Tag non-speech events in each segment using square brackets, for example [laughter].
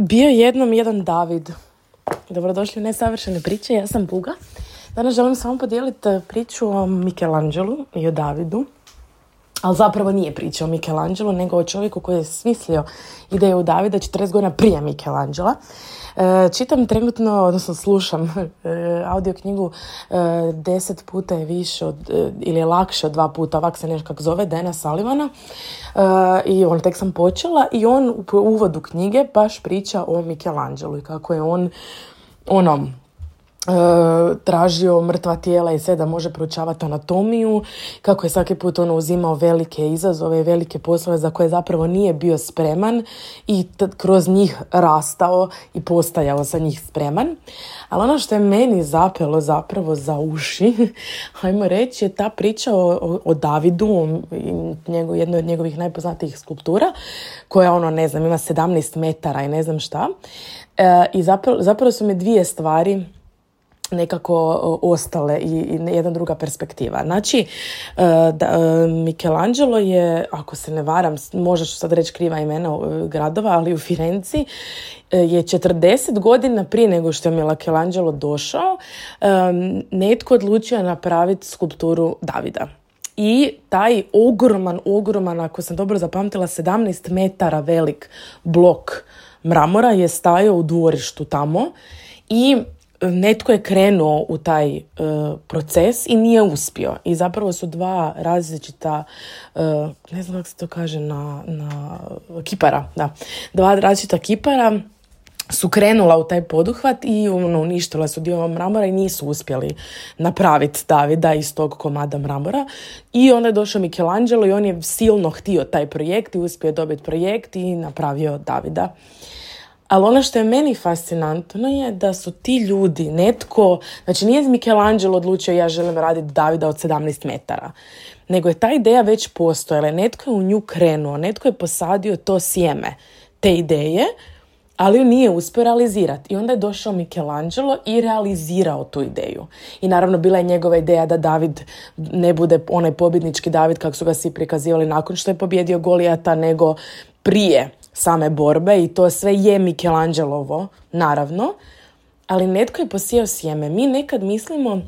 Bio je jednom jedan David. Dobrodošli u nesavršene priče, ja sam Buga. Danas želim samo podijeliti priču o Michelangelu i o Davidu. Ali zapravo nije priča o Michelangelu, nego o čovjeku koji je smislio ideju Davida 40 godina prije Michelangela. E, čitam trenutno, odnosno slušam e, audio knjigu e, deset puta je više od, ili je lakše od dva puta, ovak se nešto kako zove, Dana Salivana. I on tek sam počela i on u uvodu knjige baš priča o Michelangelu i kako je on ono, E, tražio mrtva tijela i sve da može proučavati anatomiju, kako je svaki put ono uzimao velike izazove i velike poslove za koje zapravo nije bio spreman i kroz njih rastao i postajao za njih spreman. Ali ono što je meni zapelo zapravo za uši, [laughs] ajmo reći, je ta priča o, o, Davidu, njegov, jednoj od njegovih najpoznatijih skulptura, koja ono, ne znam, ima 17 metara i ne znam šta. E, I zapravo, zapravo su mi dvije stvari nekako ostale i jedna druga perspektiva. Znači, e, da, e, Michelangelo je, ako se ne varam, možda ću sad reći kriva imena e, gradova, ali u Firenci je 40 godina prije nego što je Michelangelo došao, netko odlučio napraviti skulpturu Davida. I taj ogroman, ogroman, ako sam dobro zapamtila, 17 metara velik blok mramora je stajao u dvorištu tamo i netko je krenuo u taj e, proces i nije uspio. I zapravo su dva različita, uh, ne znam kako se to kaže, na, na kipara, da. Dva različita kipara su krenula u taj poduhvat i ono, uništila su dio mramora i nisu uspjeli napraviti Davida iz tog komada mramora. I onda je došao Michelangelo i on je silno htio taj projekt i uspio dobiti projekt i napravio Davida. Ali ono što je meni fascinantno je da su ti ljudi, netko, znači nije Michelangelo odlučio ja želim raditi Davida od 17 metara, nego je ta ideja već postojala, netko je u nju krenuo, netko je posadio to sjeme, te ideje, ali ju nije uspio realizirati. I onda je došao Michelangelo i realizirao tu ideju. I naravno bila je njegova ideja da David ne bude onaj pobjednički David kako su ga svi prikazivali nakon što je pobjedio Golijata, nego prije same borbe i to sve je Michelangelovo, naravno, ali netko je posijao sjeme. Mi nekad mislimo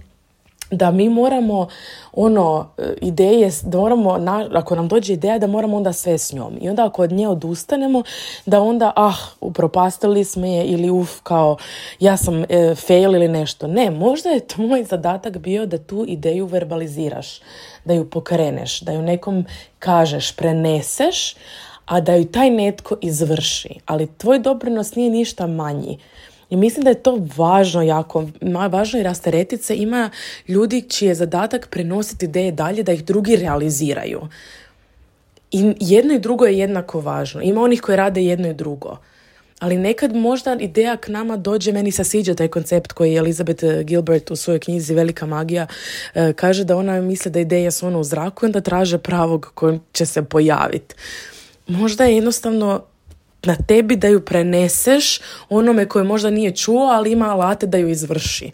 da mi moramo ono ideje, da moramo, ako nam dođe ideja da moramo onda sve s njom i onda ako od nje odustanemo da onda ah upropastili smo je ili uf kao ja sam e, fail ili nešto ne, možda je to moj zadatak bio da tu ideju verbaliziraš da ju pokreneš, da ju nekom kažeš, preneseš a da ju taj netko izvrši. Ali tvoj doprinos nije ništa manji. I mislim da je to važno jako, važno i rasteretice. Ima ljudi čiji je zadatak prenositi ideje dalje da ih drugi realiziraju. I jedno i drugo je jednako važno. Ima onih koji rade jedno i drugo. Ali nekad možda ideja k nama dođe, meni se sviđa taj koncept koji je Elizabeth Gilbert u svojoj knjizi Velika magija e, kaže da ona misli da ideje su ono u zraku i onda traže pravog kojim će se pojaviti možda je jednostavno na tebi da ju preneseš onome koje možda nije čuo, ali ima alate da ju izvrši.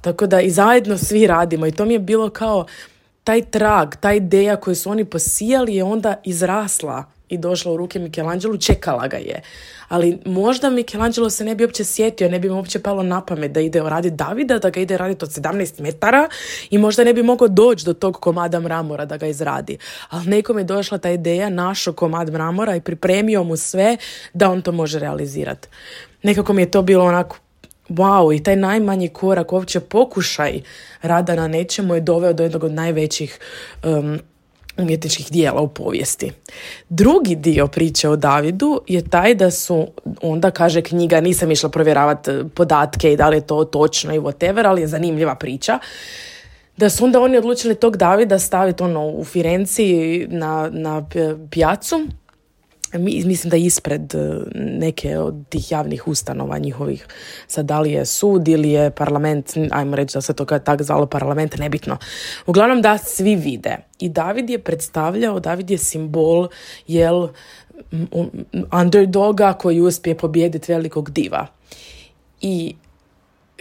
Tako da i zajedno svi radimo i to mi je bilo kao taj trag, ta ideja koju su oni posijali je onda izrasla i došla u ruke Michelangelo, čekala ga je. Ali možda Michelangelo se ne bi uopće sjetio, ne bi mu uopće palo na pamet da ide raditi Davida, da ga ide raditi od 17 metara i možda ne bi mogao doći do tog komada mramora da ga izradi. Ali nekom je došla ta ideja, našo komad mramora i pripremio mu sve da on to može realizirati. Nekako mi je to bilo onako wow, i taj najmanji korak, uopće pokušaj rada na nečemu je doveo do jednog od najvećih um, umjetničkih dijela u povijesti. Drugi dio priče o Davidu je taj da su, onda kaže knjiga, nisam išla provjeravati e, podatke i da li je to točno i whatever, ali je zanimljiva priča, da su onda oni odlučili tog Davida staviti ono u Firenci na, na pijacu mislim da ispred e, neke od tih javnih ustanova njihovih, sad da li je sud ili je parlament, ajmo reći da se to tak zvalo parlament, nebitno. Uglavnom da svi vide. I David je predstavljao, David je simbol, jel, underdoga koji uspije pobijediti velikog diva. I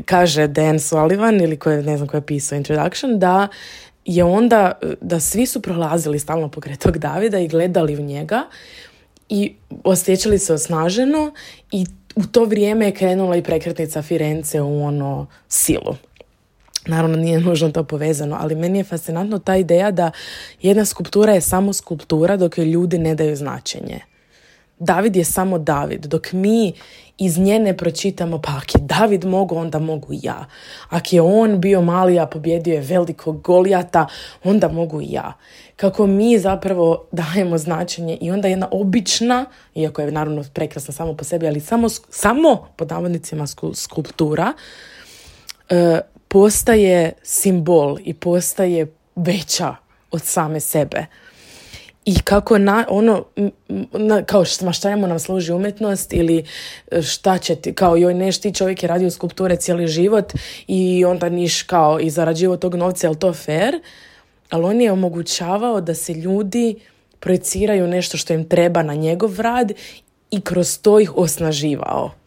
kaže Dan Sullivan, ili koji, ne znam ko je pisao Introduction, da je onda, da svi su prolazili stalno pokraj tog Davida i gledali u njega i osjećali se osnaženo i u to vrijeme je krenula i prekretnica Firence u ono silu. Naravno nije nužno to povezano, ali meni je fascinantno ta ideja da jedna skulptura je samo skulptura dok joj ljudi ne daju značenje. David je samo David, dok mi iz nje ne pročitamo, pa ako je David mogu, onda mogu i ja. Ako je on bio mali, a pobjedio je velikog Golijata, onda mogu i ja. Kako mi zapravo dajemo značenje i onda jedna obična, iako je naravno prekrasna samo po sebi, ali samo, samo pod navodnicima skulptura, e, postaje simbol i postaje veća od same sebe i kako na, ono, na, kao šta nam služi umjetnost ili e, šta će ti, kao joj neš ti čovjek je radio skulpture cijeli život i onda niš kao i zarađivao tog novca, je to fair? Ali on je omogućavao da se ljudi projeciraju nešto što im treba na njegov rad i kroz to ih osnaživao.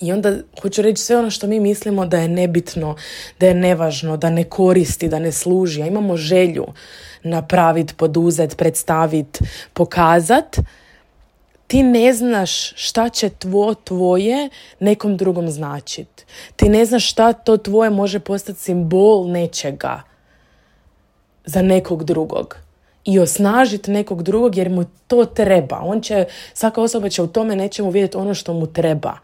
I onda hoću reći sve ono što mi mislimo da je nebitno, da je nevažno, da ne koristi, da ne služi, a imamo želju napraviti, poduzet, predstavit, pokazat, ti ne znaš šta će tvo tvoje nekom drugom značit. Ti ne znaš šta to tvoje može postati simbol nečega za nekog drugog i osnažiti nekog drugog jer mu to treba. On će, svaka osoba će u tome nečemu vidjeti ono što mu treba.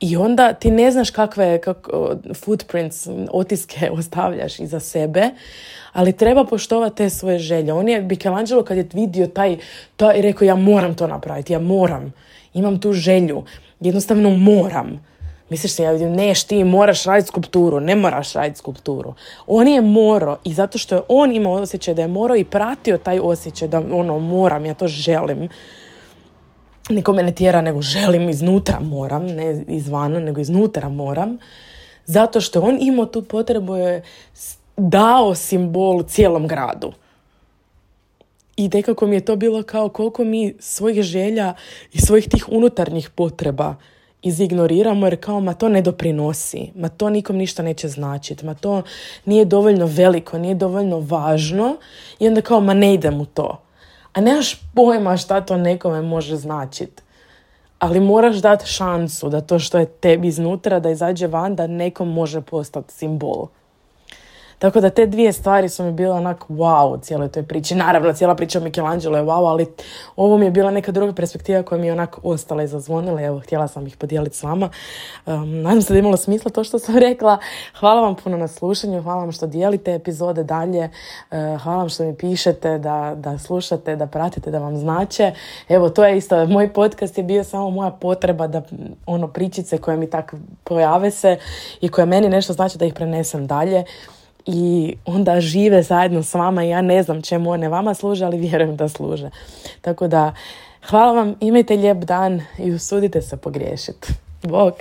I onda ti ne znaš kakve kako, footprints, otiske [laughs] ostavljaš iza sebe, ali treba poštovati te svoje želje. On je, Michelangelo kad je vidio taj, to je rekao ja moram to napraviti, ja moram, imam tu želju, jednostavno moram. Misliš se, ja vidim, neš, ti moraš raditi skulpturu, ne moraš raditi skulpturu. On je morao i zato što je on imao osjećaj da je morao i pratio taj osjećaj da ono moram, ja to želim, niko me ne tjera, nego želim iznutra moram, ne izvana, nego iznutra moram, zato što on imao tu potrebu je dao simbol cijelom gradu. I nekako mi je to bilo kao koliko mi svojih želja i svojih tih unutarnjih potreba izignoriramo jer kao ma to ne doprinosi, ma to nikom ništa neće značiti, ma to nije dovoljno veliko, nije dovoljno važno. I onda kao ma ne idem u to a nemaš pojma šta to nekome može značiti. Ali moraš dati šansu da to što je tebi iznutra, da izađe van, da nekom može postati simbol. Tako da te dvije stvari su mi bile onak wow u cijeloj toj priči. Naravno, cijela priča Michelangelo je wow, ali ovo mi je bila neka druga perspektiva koja mi je onak ostala i zazvonila. Evo, htjela sam ih podijeliti s vama. Um, nadam se da je imalo smisla to što sam [laughs] rekla. Hvala vam puno na slušanju, hvala vam što dijelite epizode dalje. Uh, hvala vam što mi pišete, da, da slušate, da pratite, da vam znače. Evo, to je isto, moj podcast je bio samo moja potreba da ono pričice koje mi tak pojave se i koje meni nešto znači da ih prenesem dalje i onda žive zajedno s vama i ja ne znam čemu one vama služe, ali vjerujem da služe. Tako da hvala vam, imajte lijep dan i usudite se pogriješiti. Bog!